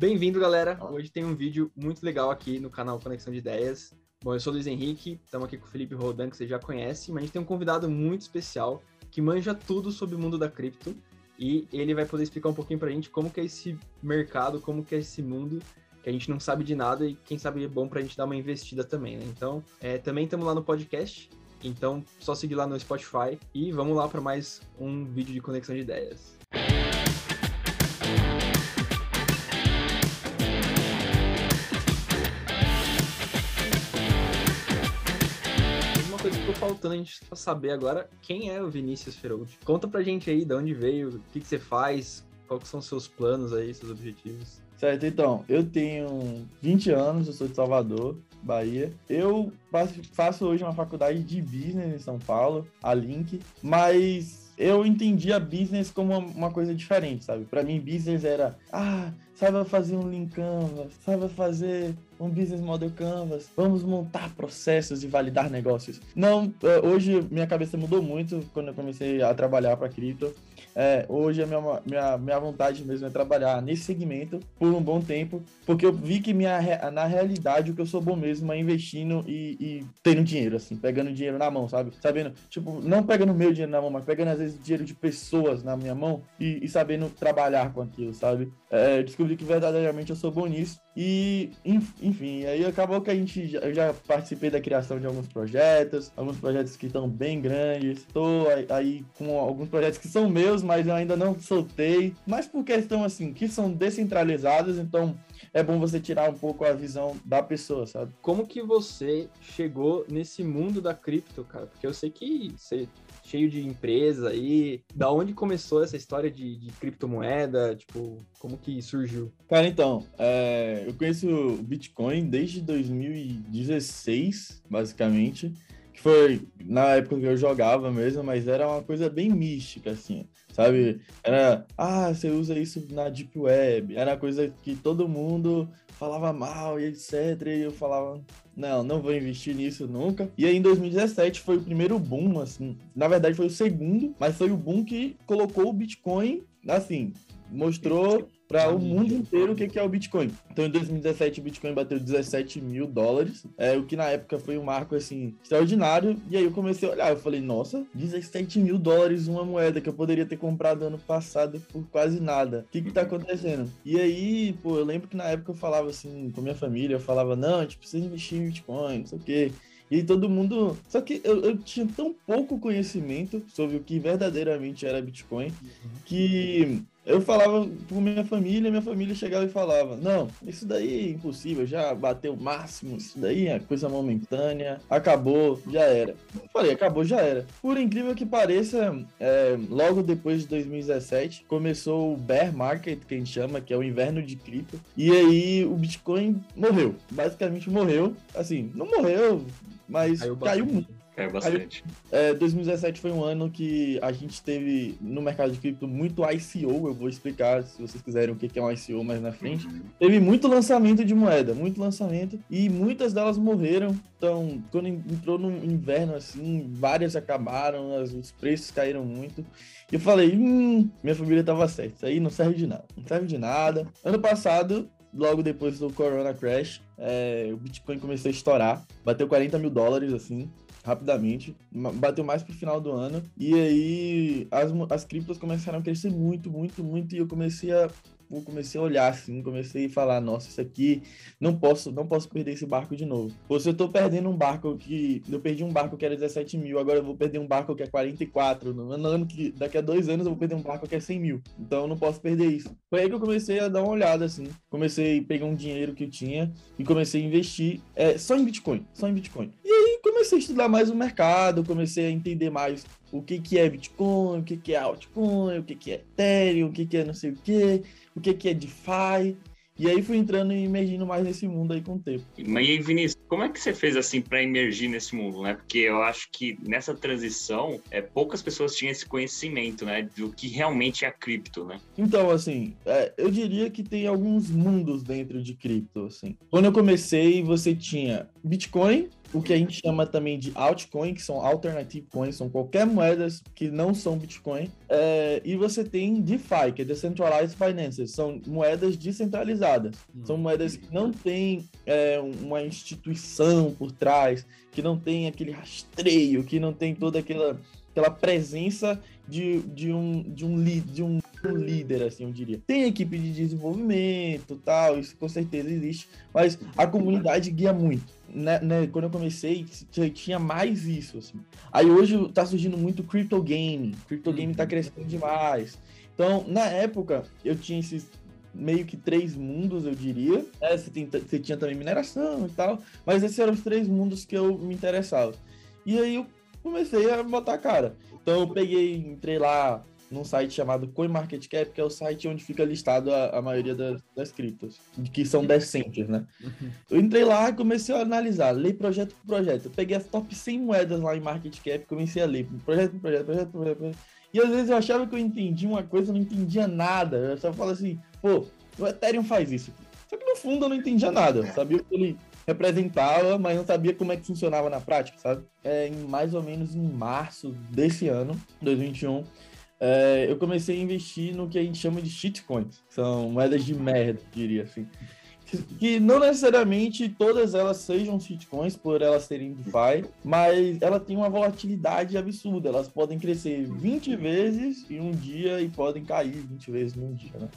Bem-vindo, galera. Hoje tem um vídeo muito legal aqui no canal Conexão de Ideias. Bom, eu sou o Luiz Henrique, estamos aqui com o Felipe Rodan, que você já conhece, mas a gente tem um convidado muito especial que manja tudo sobre o mundo da cripto e ele vai poder explicar um pouquinho pra gente como que é esse mercado, como que é esse mundo que a gente não sabe de nada e quem sabe é bom pra gente dar uma investida também, né? Então, é, também estamos lá no podcast, então só seguir lá no Spotify e vamos lá para mais um vídeo de conexão de ideias. Faltando a gente saber agora quem é o Vinícius Feroldi. Conta pra gente aí de onde veio, o que, que você faz, quais são seus planos aí, seus objetivos. Certo, então, eu tenho 20 anos, eu sou de Salvador, Bahia. Eu faço hoje uma faculdade de business em São Paulo, a Link, mas eu entendi a business como uma coisa diferente, sabe? Para mim, business era, ah, saiba fazer um link canvas, saiba fazer um business model canvas, vamos montar processos e validar negócios. Não, é, hoje minha cabeça mudou muito quando eu comecei a trabalhar para cripto. É, hoje a minha, minha, minha vontade mesmo é trabalhar nesse segmento por um bom tempo, porque eu vi que minha, na realidade o que eu sou bom mesmo é investindo e, e tendo dinheiro, assim, pegando dinheiro na mão, sabe? Sabendo, tipo, não pegando meu dinheiro na mão, mas pegando às vezes dinheiro de pessoas na minha mão e, e sabendo trabalhar com aquilo, sabe? É, descobri que verdadeiramente eu sou bom nisso e, enfim, aí acabou que a gente, eu já participei da criação de alguns projetos, alguns projetos que estão bem grandes, estou aí com alguns projetos que são meus, mas eu ainda não soltei, mas por questão assim, que são descentralizados, então é bom você tirar um pouco a visão da pessoa, sabe? Como que você chegou nesse mundo da cripto, cara? Porque eu sei que você cheio de empresa aí. Da onde começou essa história de, de criptomoeda? Tipo, como que surgiu? Cara, então, é, eu conheço o Bitcoin desde 2016, basicamente. Foi na época que eu jogava mesmo, mas era uma coisa bem mística, assim sabe? Era, ah, você usa isso na Deep Web. Era coisa que todo mundo falava mal e etc. E eu falava, não, não vou investir nisso nunca. E aí em 2017 foi o primeiro boom, assim. Na verdade foi o segundo, mas foi o boom que colocou o Bitcoin, assim, mostrou para o mundo inteiro o que é o Bitcoin. Então, em 2017, o Bitcoin bateu 17 mil dólares, é, o que na época foi um marco, assim, extraordinário. E aí eu comecei a olhar, eu falei, nossa, 17 mil dólares uma moeda que eu poderia ter comprado ano passado por quase nada. O que que tá acontecendo? E aí, pô, eu lembro que na época eu falava assim, com minha família, eu falava, não, a gente precisa investir em Bitcoin, não sei o quê. E todo mundo. Só que eu, eu, tinha tão pouco conhecimento sobre o que verdadeiramente era Bitcoin uhum. que eu falava com minha família, minha família chegava e falava: Não, isso daí é impossível, já bateu o máximo, isso daí é coisa momentânea, acabou, já era. Eu falei: Acabou, já era. Por incrível que pareça, é, logo depois de 2017, começou o bear market, que a gente chama, que é o inverno de cripto, e aí o Bitcoin morreu. Basicamente morreu. Assim, não morreu, mas caiu, caiu muito. Caiu bastante. É, 2017 foi um ano que a gente teve no mercado de cripto muito ICO. Eu vou explicar se vocês quiserem o que é um ICO mais na frente. Uhum. Teve muito lançamento de moeda, muito lançamento, e muitas delas morreram. Então, quando entrou no inverno, assim, várias acabaram, os preços caíram muito. E eu falei, hum, minha família tava certa, isso aí não serve de nada. Não serve de nada. Ano passado, logo depois do Corona Crash, é, o Bitcoin começou a estourar, bateu 40 mil dólares, assim, rapidamente, bateu mais pro final do ano, e aí as, as criptos começaram a crescer muito, muito, muito, e eu comecei a eu comecei a olhar assim, comecei a falar, nossa, isso aqui não posso, não posso perder esse barco de novo. Ou se eu tô perdendo um barco que eu perdi um barco que era 17 mil, agora eu vou perder um barco que é 44, no ano que daqui a dois anos eu vou perder um barco que é 100 mil. Então eu não posso perder isso. Foi aí que eu comecei a dar uma olhada assim, comecei a pegar um dinheiro que eu tinha e comecei a investir é, só em Bitcoin, só em Bitcoin. E aí comecei a estudar mais o mercado, comecei a entender mais o que, que é Bitcoin, o que, que é altcoin, o que, que é Ethereum, o que, que é não sei o que, o que, que é DeFi. E aí fui entrando e emergindo mais nesse mundo aí com o tempo. Mas e aí, Vinícius, como é que você fez assim para emergir nesse mundo, né? Porque eu acho que nessa transição, é, poucas pessoas tinham esse conhecimento, né? Do que realmente é a cripto, né? Então, assim, é, eu diria que tem alguns mundos dentro de cripto, assim. Quando eu comecei, você tinha Bitcoin, o que a gente chama também de altcoin, que são alternative coins, são qualquer moedas que não são Bitcoin. É, e você tem DeFi, que é Decentralized Finance, são moedas descentralizadas. Hum. São moedas que não têm é, uma instituição por trás, que não tem aquele rastreio, que não tem toda aquela, aquela presença de, de, um, de, um, de um um líder, assim, eu diria. Tem equipe de desenvolvimento, tal, isso com certeza existe, mas a comunidade guia muito. Né, né, quando eu comecei, tinha mais isso, assim. Aí hoje tá surgindo muito crypto game, crypto game tá uhum. crescendo demais. Então, na época, eu tinha esses meio que três mundos, eu diria. É, você, tem, você tinha também mineração e tal, mas esses eram os três mundos que eu me interessava. E aí eu comecei a botar a cara. Então eu peguei, entrei lá, num site chamado CoinMarketCap, que é o site onde fica listado a, a maioria das, das criptos, que são decentes, né? Uhum. Eu entrei lá e comecei a analisar, ler projeto por projeto. Eu peguei as top 100 moedas lá em Market Cap, comecei a ler projeto por projeto, projeto por projeto. E às vezes eu achava que eu entendia uma coisa, eu não entendia nada. Eu só falava assim, pô, o Ethereum faz isso. Só que no fundo eu não entendia nada. Eu sabia o que ele representava, mas não sabia como é que funcionava na prática, sabe? É, em mais ou menos em março desse ano, 2021, é, eu comecei a investir no que a gente chama de shitcoins. São moedas de merda, diria assim. Que não necessariamente todas elas sejam shitcoins por elas serem DeFi, mas ela tem uma volatilidade absurda. Elas podem crescer 20 vezes em um dia e podem cair 20 vezes em um dia, né?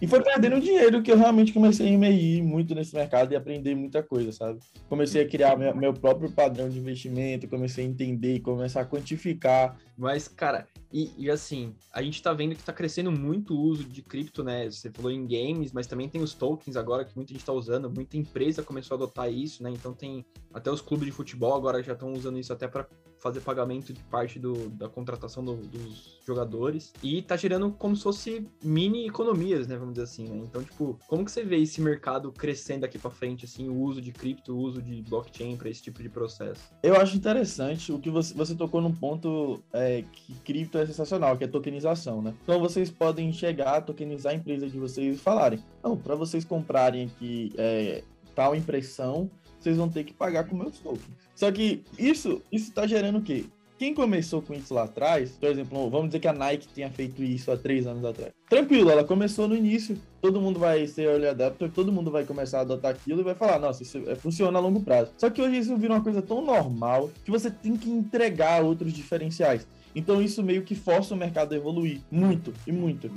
E foi perdendo dinheiro que eu realmente comecei a emergir muito nesse mercado e aprender muita coisa, sabe? Comecei a criar meu, meu próprio padrão de investimento, comecei a entender, começar a quantificar. Mas, cara, e, e, assim, a gente tá vendo que tá crescendo muito o uso de cripto, né? Você falou em games, mas também tem os tokens agora que muita gente tá usando, muita empresa começou a adotar isso, né? Então tem até os clubes de futebol agora já estão usando isso até para fazer pagamento de parte do, da contratação do, dos jogadores. E tá gerando como se fosse mini economias, né? Vamos dizer assim, né? Então, tipo, como que você vê esse mercado crescendo daqui para frente, assim, o uso de cripto, o uso de blockchain para esse tipo de processo? Eu acho interessante o que você, você tocou num ponto é, que cripto é sensacional, que é tokenização, né? Então vocês podem chegar, tokenizar a empresa de vocês e falarem, não, para vocês comprarem aqui é, tal impressão, vocês vão ter que pagar com meus tokens. Só que isso isso tá gerando o quê? Quem começou com isso lá atrás, por exemplo, vamos dizer que a Nike tenha feito isso há três anos atrás. Tranquilo, ela começou no início, todo mundo vai ser early adapter, todo mundo vai começar a adotar aquilo e vai falar, nossa, isso é, funciona a longo prazo. Só que hoje isso vira uma coisa tão normal que você tem que entregar outros diferenciais. Então isso meio que força o mercado a evoluir muito e muito.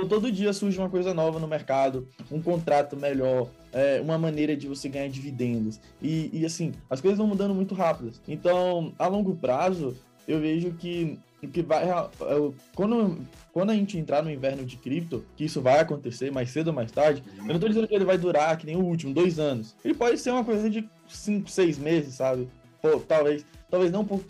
Então todo dia surge uma coisa nova no mercado, um contrato melhor, é, uma maneira de você ganhar dividendos. E, e assim, as coisas vão mudando muito rápidas. Então, a longo prazo, eu vejo que o que vai. É, quando, quando a gente entrar no inverno de cripto, que isso vai acontecer mais cedo ou mais tarde, eu não estou dizendo que ele vai durar que nem o último, dois anos. Ele pode ser uma coisa de cinco, seis meses, sabe? Pô, talvez, talvez não por.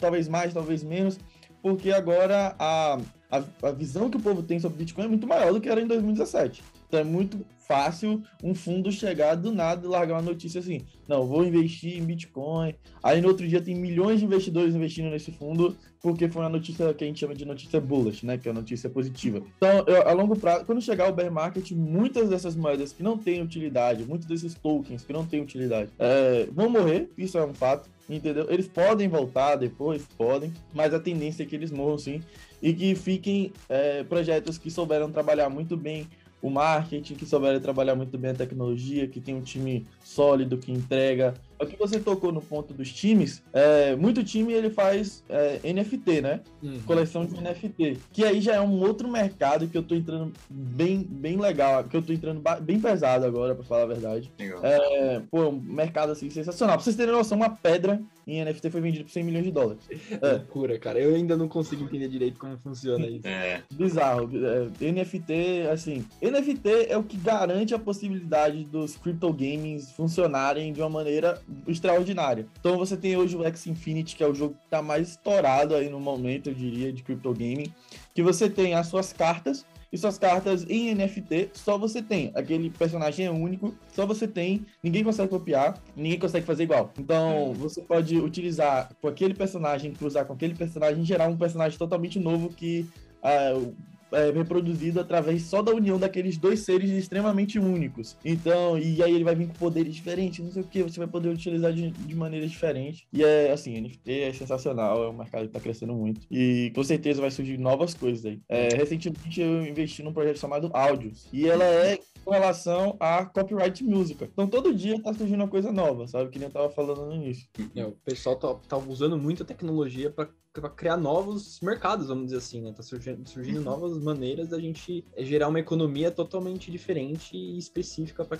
Talvez mais, talvez menos, porque agora a, a, a visão que o povo tem sobre Bitcoin é muito maior do que era em 2017. Então é muito fácil um fundo chegar do nada e largar uma notícia assim: não, vou investir em Bitcoin. Aí no outro dia tem milhões de investidores investindo nesse fundo, porque foi uma notícia que a gente chama de notícia bullish, né? Que é a notícia positiva. Então, eu, a longo prazo, quando chegar o bear market, muitas dessas moedas que não têm utilidade, muitos desses tokens que não têm utilidade, é, vão morrer, isso é um fato. Entendeu? Eles podem voltar depois, podem, mas a tendência é que eles morram sim e que fiquem é, projetos que souberam trabalhar muito bem o marketing, que souberam trabalhar muito bem a tecnologia, que tem um time sólido, que entrega. O que você tocou no ponto dos times, é, muito time ele faz é, NFT, né? Uhum. Coleção de NFT. Que aí já é um outro mercado que eu tô entrando bem, bem legal, que eu tô entrando bem pesado agora, para falar a verdade. Legal. É, pô, um mercado assim sensacional. Pra vocês terem noção, uma pedra em NFT foi vendido por 100 milhões de dólares. É. Loucura, cara. Eu ainda não consigo entender direito como funciona isso. É. Bizarro. É, NFT, assim, NFT é o que garante a possibilidade dos crypto gamings funcionarem de uma maneira extraordinária. Então você tem hoje o X Infinity, que é o jogo que tá mais estourado aí no momento, eu diria, de crypto gaming, que você tem as suas cartas e suas cartas em NFT, só você tem. Aquele personagem é único, só você tem, ninguém consegue copiar, ninguém consegue fazer igual. Então, você pode utilizar com aquele personagem, cruzar com aquele personagem, gerar um personagem totalmente novo que uh, é, reproduzido através só da união daqueles dois seres extremamente únicos. Então, e aí ele vai vir com poderes diferentes, não sei o que, você vai poder utilizar de, de maneira diferente. E é assim, NFT é sensacional, é um mercado que está crescendo muito. E com certeza vai surgir novas coisas aí. É, recentemente eu investi num projeto chamado Áudios. E ela é com relação a copyright música. Então todo dia tá surgindo uma coisa nova, sabe? Que nem eu tava falando no início. É, o pessoal tá, tá usando muita tecnologia para criar novos mercados, vamos dizer assim, né? Tá surgindo, surgindo uhum. novas maneiras da gente gerar uma economia totalmente diferente e específica para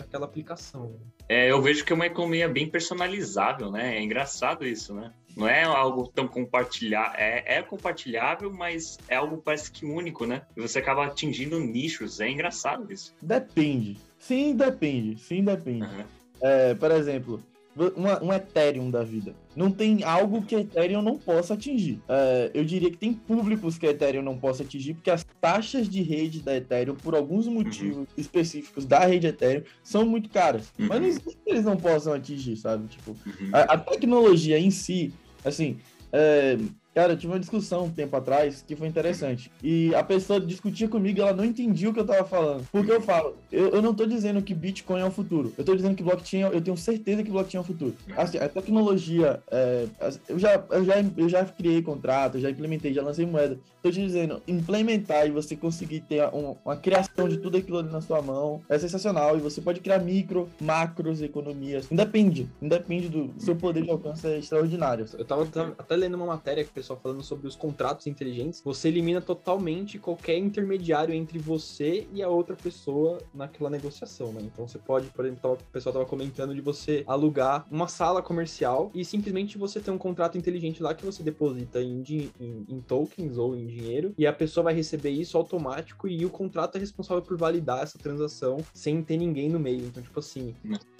aquela aplicação. É, eu vejo que é uma economia bem personalizável, né? É engraçado isso, né? Não é algo tão compartilhável, é, é compartilhável, mas é algo parece que único, né? E você acaba atingindo nichos, é engraçado isso. Depende. Sim, depende. Sim, depende. Uhum. É, por exemplo, uma, um Ethereum da vida. Não tem algo que Ethereum não possa atingir. É, eu diria que tem públicos que Ethereum não possa atingir, porque as taxas de rede da Ethereum, por alguns uhum. motivos uhum. específicos da rede Ethereum, são muito caras. Uhum. Mas não existe que eles não possam atingir, sabe? Tipo, uhum. a, a, tecnologia em si, assim, é, Cara, eu tive uma discussão um tempo atrás que foi interessante. E a pessoa discutia comigo ela não entendia o que eu tava falando. Porque eu falo, eu, eu não tô dizendo que Bitcoin é o futuro. Eu tô dizendo que blockchain, eu tenho certeza que blockchain é o futuro. Assim, a tecnologia, é, eu, já, eu, já, eu já criei contrato, já implementei, já lancei moeda. Tô te dizendo, implementar e você conseguir ter uma, uma criação de tudo aquilo ali na sua mão é sensacional. E você pode criar micro, macros, economias. Independe. Independe do seu poder de alcance é extraordinário. Eu tava, até lendo uma matéria que pessoal falando sobre os contratos inteligentes, você elimina totalmente qualquer intermediário entre você e a outra pessoa naquela negociação, né? Então você pode, por exemplo, o pessoal tava comentando de você alugar uma sala comercial e simplesmente você ter um contrato inteligente lá que você deposita em, em, em tokens ou em dinheiro e a pessoa vai receber isso automático e o contrato é responsável por validar essa transação sem ter ninguém no meio. Então, tipo assim,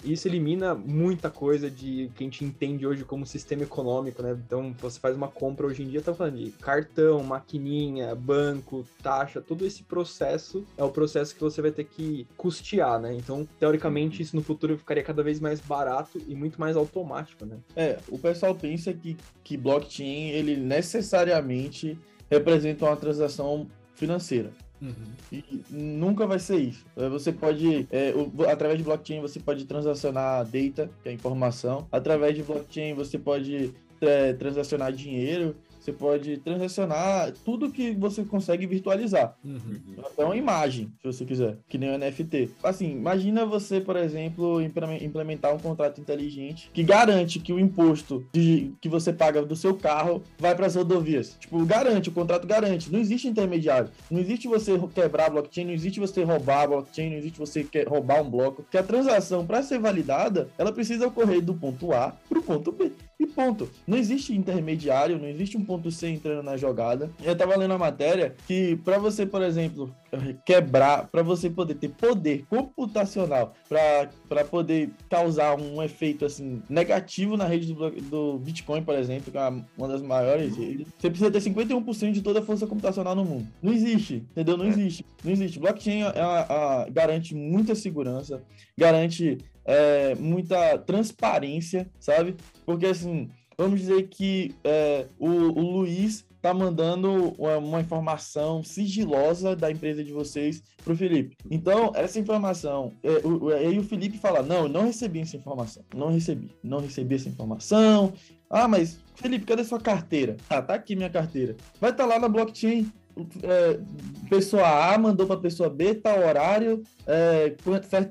isso elimina muita coisa de que a gente entende hoje como sistema econômico, né? Então, você faz uma compra hoje em dia, tá falando de cartão, maquininha, banco, taxa, todo esse processo é o processo que você vai ter que custear, né? Então, teoricamente, isso no futuro ficaria cada vez mais barato e muito mais automático, né? É, o pessoal pensa que, que blockchain, ele necessariamente representa uma transação financeira. Uhum. E nunca vai ser isso. É, você pode, é, através de blockchain, você pode transacionar data, que é informação. Através de blockchain, você pode é, transacionar dinheiro você pode transacionar tudo que você consegue virtualizar. Uhum. Até uma imagem, se você quiser, que nem o NFT. Assim, imagina você, por exemplo, implementar um contrato inteligente que garante que o imposto de, que você paga do seu carro vai para as rodovias. Tipo, garante, o contrato garante. Não existe intermediário. Não existe você quebrar blockchain, não existe você roubar a blockchain, não existe você roubar um bloco. Que a transação, para ser validada, ela precisa ocorrer do ponto A para o ponto B. E ponto. Não existe intermediário, não existe um ponto C entrando na jogada. Eu tava lendo a matéria que para você, por exemplo, quebrar, para você poder ter poder computacional para poder causar um efeito assim negativo na rede do, do Bitcoin, por exemplo, que é uma das maiores redes, você precisa ter 51% de toda a força computacional no mundo. Não existe, entendeu? Não existe. Não existe. Blockchain é a, a, garante muita segurança, garante é, muita transparência, sabe? Porque assim, vamos dizer que é, o, o Luiz tá mandando uma, uma, informação sigilosa da empresa de vocês pro Felipe. Então, essa informação, é, o, aí o Felipe fala: Não, não recebi essa informação. Não recebi. Não recebi essa informação. Ah, mas, Felipe, cadê sua carteira? Ah, tá aqui minha carteira. Vai estar tá lá na blockchain. É, pessoa A mandou para pessoa B tal horário, é,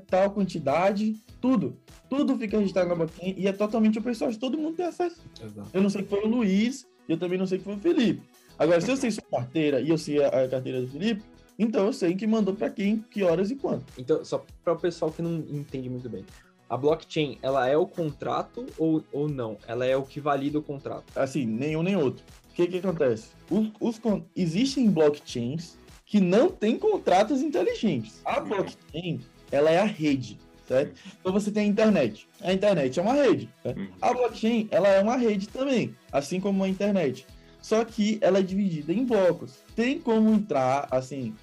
tal quantidade tudo. Tudo fica registrado na blockchain e é totalmente open source. Todo mundo tem acesso. Exato. Eu não sei que foi o Luiz e eu também não sei que foi o Felipe. Agora, se eu sei sua carteira e eu sei a, a carteira do Felipe, então eu sei quem mandou para quem, que horas e quanto. Então, só para o pessoal que não entende muito bem. A blockchain, ela é o contrato ou, ou não? Ela é o que valida o contrato? Assim, nenhum nem outro. O que que acontece? Os, os, existem blockchains que não têm contratos inteligentes. A blockchain, ela é a rede certo? Então você tem a internet. A internet é uma rede. Uhum. A blockchain, ela é uma rede também, assim como a internet. Só que ela é dividida em blocos. Tem como entrar, assim,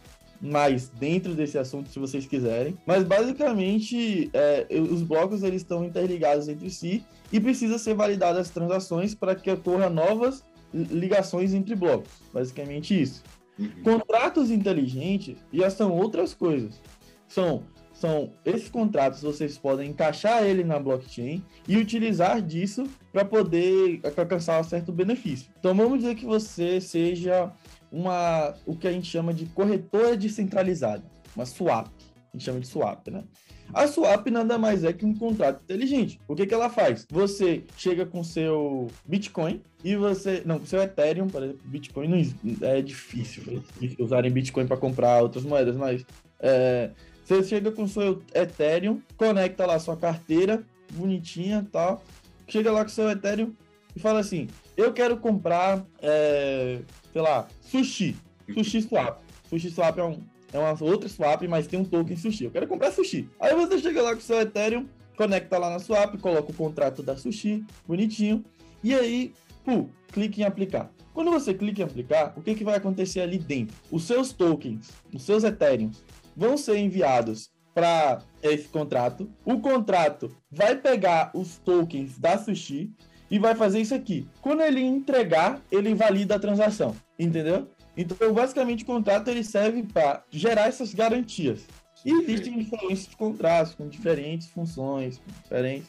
mais dentro desse assunto, se vocês quiserem. Mas basicamente, é, os blocos eles estão interligados entre si e precisa ser validadas as transações para que ocorra novas ligações entre blocos. Basicamente isso. Uhum. Contratos inteligentes já são outras coisas. São, são esses contratos, vocês podem encaixar ele na blockchain e utilizar disso para poder alcançar um certo benefício. Então vamos dizer que você seja uma o que a gente chama de corretora descentralizada, uma swap. A gente chama de swap, né? A swap nada mais é que um contrato inteligente. O que, que ela faz? Você chega com seu Bitcoin e você. Não, com seu Ethereum, por exemplo, Bitcoin não é difícil usarem Bitcoin para comprar outras moedas, mas é, você chega com seu Ethereum, conecta lá sua carteira, bonitinha tal. Chega lá com seu Ethereum e fala assim: Eu quero comprar, é, sei lá, sushi. Sushi Swap. Sushi Swap é um, é uma outra swap, mas tem um token sushi. Eu quero comprar sushi. Aí você chega lá com o seu Ethereum, conecta lá na swap, coloca o contrato da sushi, bonitinho, e aí, pô, clique em aplicar. Quando você clica em aplicar, o que, que vai acontecer ali dentro? Os seus tokens, os seus Ethereums, vão ser enviados para esse contrato. O contrato vai pegar os tokens da sushi e vai fazer isso aqui. Quando ele entregar, ele valida a transação, entendeu? Então, basicamente, o contrato ele serve para gerar essas garantias. E existem diferentes contratos com diferentes funções, diferentes.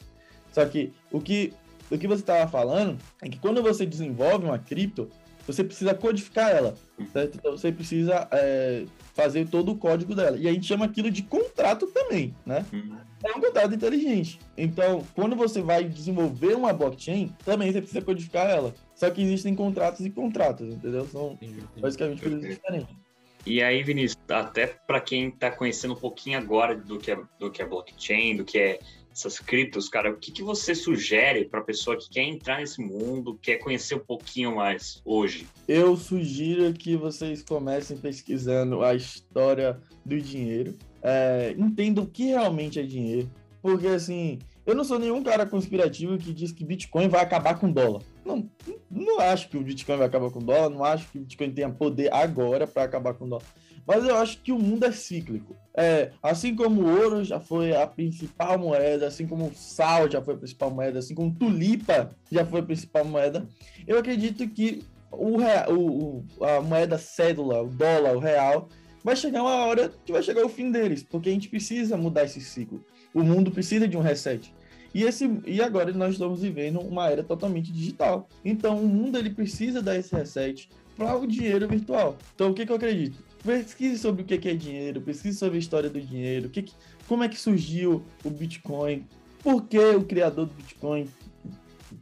Só que o que, o que você estava falando é que quando você desenvolve uma cripto, você precisa codificar ela, certo? Então você precisa é, fazer todo o código dela. E a gente chama aquilo de contrato também, né? Uhum. É um contrato inteligente. Então, quando você vai desenvolver uma blockchain, também você precisa codificar ela. Só que existem contratos e contratos, entendeu? São basicamente coisas diferentes. E aí, Vinícius, até para quem está conhecendo um pouquinho agora do que é, do que é blockchain, do que é essas criptos, cara, o que, que você sugere para a pessoa que quer entrar nesse mundo, quer conhecer um pouquinho mais hoje? Eu sugiro que vocês comecem pesquisando a história do dinheiro, é, entendam o que realmente é dinheiro, porque assim, eu não sou nenhum cara conspirativo que diz que Bitcoin vai acabar com dólar. Não, não acho que o Bitcoin vai acabar com dólar, não acho que o Bitcoin tenha poder agora para acabar com dólar. Mas eu acho que o mundo é cíclico. É, assim como o ouro já foi a principal moeda, assim como o sal já foi a principal moeda, assim como tulipa já foi a principal moeda, eu acredito que o, o, a moeda cédula, o dólar, o real, vai chegar uma hora que vai chegar o fim deles, porque a gente precisa mudar esse ciclo. O mundo precisa de um reset. E, esse, e agora nós estamos vivendo uma era totalmente digital. Então o mundo ele precisa dar esse reset para o dinheiro virtual. Então o que, que eu acredito? Pesquise sobre o que é dinheiro, pesquise sobre a história do dinheiro, que, como é que surgiu o Bitcoin, por que o criador do Bitcoin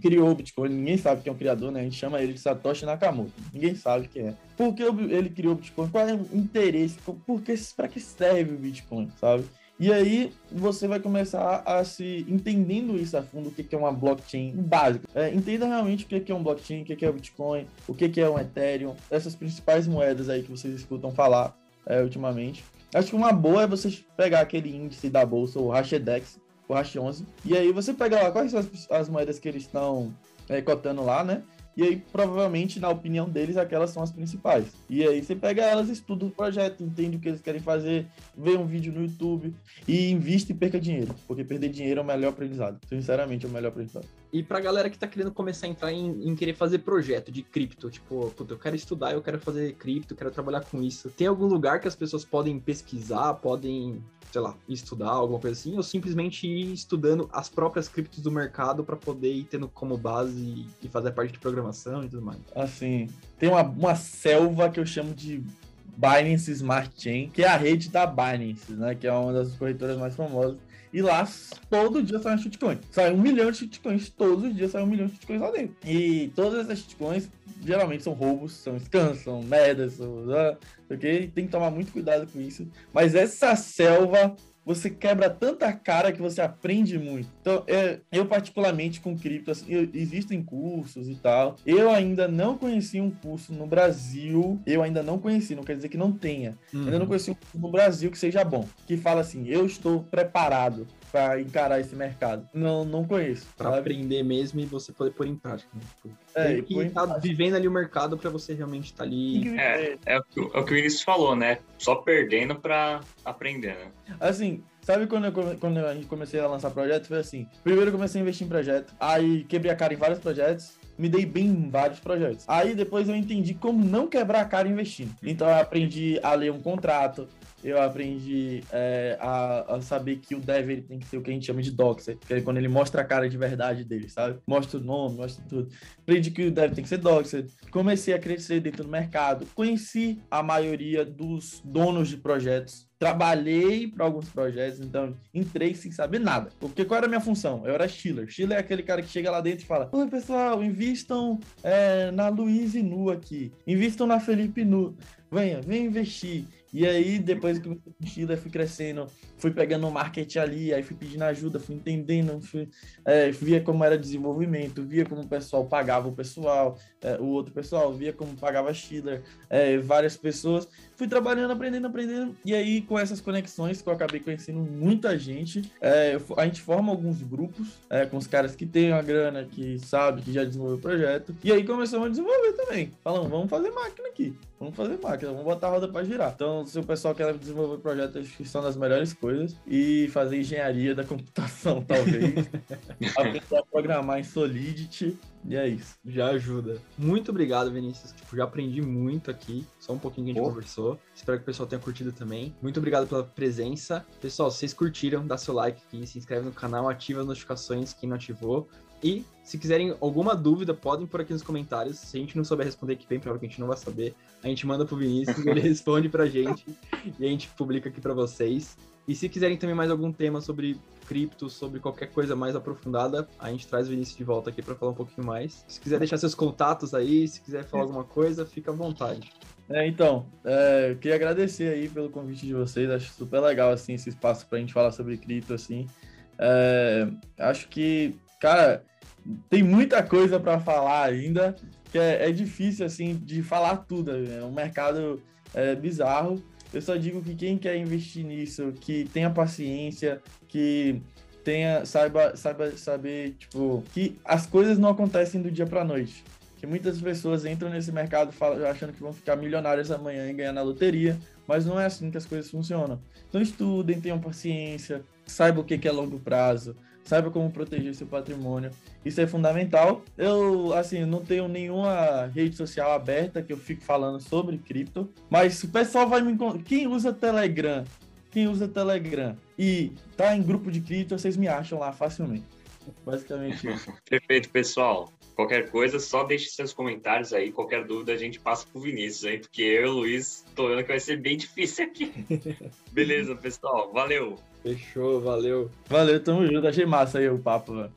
criou o Bitcoin, ninguém sabe quem é o criador, né? A gente chama ele de Satoshi Nakamoto. Ninguém sabe quem é. Por que ele criou o Bitcoin? Qual é o interesse? Por que, para que serve o Bitcoin, sabe? E aí você vai começar a se entendendo isso a fundo, o que é uma blockchain básica. É, entenda realmente o que é um blockchain, o que é o Bitcoin, o que é um Ethereum, essas principais moedas aí que vocês escutam falar é, ultimamente. Acho que uma boa é você pegar aquele índice da bolsa, o Hashedex, o Hash 11, e aí você pega lá quais são as, as moedas que eles estão é, cotando lá, né? E aí, provavelmente, na opinião deles, aquelas são as principais. E aí você pega elas, estuda o projeto, entende o que eles querem fazer, vê um vídeo no YouTube e investe e perca dinheiro. Porque perder dinheiro é o melhor aprendizado. Sinceramente, é o melhor aprendizado. E pra galera que tá querendo começar a entrar em, em querer fazer projeto de cripto, tipo, puta, eu quero estudar, eu quero fazer cripto, quero trabalhar com isso. Tem algum lugar que as pessoas podem pesquisar, podem sei lá, estudar, alguma coisa assim, ou simplesmente ir estudando as próprias criptos do mercado para poder ir tendo como base e fazer parte de programação e tudo mais? Assim, tem uma, uma selva que eu chamo de Binance Smart Chain, que é a rede da Binance, né? Que é uma das corretoras mais famosas. E lá, todo dia sai um shitcoin. Sai um milhão de shitcoins. Todos os dias sai um milhão de shitcoins lá dentro. E todas essas shitcoins, geralmente, são roubos, são scans, são merdas, são... Ah, ok? Tem que tomar muito cuidado com isso. Mas essa selva você quebra tanta cara que você aprende muito. Então, é, eu particularmente com cripto, assim, eu, existem cursos e tal. Eu ainda não conheci um curso no Brasil. Eu ainda não conheci, não quer dizer que não tenha. Uhum. Ainda não conheci um curso no Brasil que seja bom. Que fala assim, eu estou preparado para encarar esse mercado. Não, não conheço. Para aprender mesmo e você poder pôr em prática. Né? Tipo, é, que estar tá vivendo ali o mercado para você realmente estar tá ali. É, é, o que, é o que o Vinícius falou, né? Só perdendo para aprender, né? Assim, Sabe quando, eu, quando a gente comecei a lançar projetos? Foi assim. Primeiro eu comecei a investir em projeto. Aí quebrei a cara em vários projetos. me dei bem em vários projetos. Aí depois eu entendi como não quebrar a cara investindo. Então eu aprendi a ler um contrato, eu aprendi é, a, a, saber que o dev ele tem que ser o que a gente chama de doxer, que é quando ele mostra a cara de verdade dele, sabe? Mostra o nome, mostra tudo. Aprendi que o dev tem que ser doxer. Comecei a crescer dentro do mercado. Conheci a maioria dos donos de projetos trabalhei para alguns projetos, então entrei sem saber nada. Porque qual era a minha função? Eu era Schiller. Schiller é aquele cara que chega lá dentro e fala: Oi, pessoal, invistam é, na Luiz Nu aqui, invistam na Felipe Nu. Venha, venha investir. E aí, depois que eu fui crescendo, fui pegando o marketing ali, aí fui pedindo ajuda, fui entendendo, fui, é, via como era desenvolvimento, via como o pessoal pagava o pessoal, é, o outro pessoal, via como pagava Schiller, é, várias pessoas. Fui trabalhando, aprendendo, aprendendo. E aí, com essas conexões, que eu acabei conhecendo muita gente, é, a gente forma alguns grupos é, com os caras que têm a grana, que sabe, que já desenvolveu o projeto. E aí começamos a desenvolver também. Falando, vamos fazer máquina aqui. Vamos fazer máquina, vamos botar a roda para girar. Então, se o pessoal quer desenvolver projetos que são das melhores coisas e fazer engenharia da computação, talvez. aprender a programar em Solidity. E é isso. Já ajuda. Muito obrigado, Vinícius. Tipo, já aprendi muito aqui. Só um pouquinho que a gente conversou. Espero que o pessoal tenha curtido também. Muito obrigado pela presença. Pessoal, se vocês curtiram, dá seu like aqui, se inscreve no canal, ativa as notificações quem não ativou. E se quiserem alguma dúvida, podem pôr aqui nos comentários. Se a gente não souber responder, que bem provável que a gente não vai saber, a gente manda pro Vinícius, ele responde pra gente e a gente publica aqui para vocês. E se quiserem também mais algum tema sobre cripto, sobre qualquer coisa mais aprofundada, a gente traz o Vinícius de volta aqui para falar um pouquinho mais. Se quiser deixar seus contatos aí, se quiser falar alguma coisa, fica à vontade. É, então, é, eu queria agradecer aí pelo convite de vocês, acho super legal, assim, esse espaço para a gente falar sobre cripto, assim. É, acho que, cara, tem muita coisa para falar ainda, que é, é, difícil, assim, de falar tudo. É um mercado é, bizarro. Eu só digo que quem quer investir nisso, que tenha paciência, que tenha, saiba, saiba saber, tipo, que as coisas não acontecem do dia para noite. Que muitas pessoas entram nesse mercado achando que vão ficar milionárias amanhã e ganhar na loteria, mas não é assim que as coisas funcionam. Então estudem, tenham paciência, saibam o que é longo prazo, saiba como proteger seu patrimônio. Isso é fundamental. Eu, assim, não tenho nenhuma rede social aberta que eu fique falando sobre cripto, mas o pessoal vai me encontrar. Quem usa Telegram, quem usa Telegram e tá em grupo de cripto, vocês me acham lá facilmente. Basicamente isso. Perfeito, pessoal. Qualquer coisa, só deixe seus comentários aí. Qualquer dúvida, a gente passa pro Vinícius aí, porque eu e o Luiz tô vendo que vai ser bem difícil aqui. Beleza, pessoal. Valeu. Fechou, valeu. Valeu, tamo junto. Achei massa aí o papo, velho.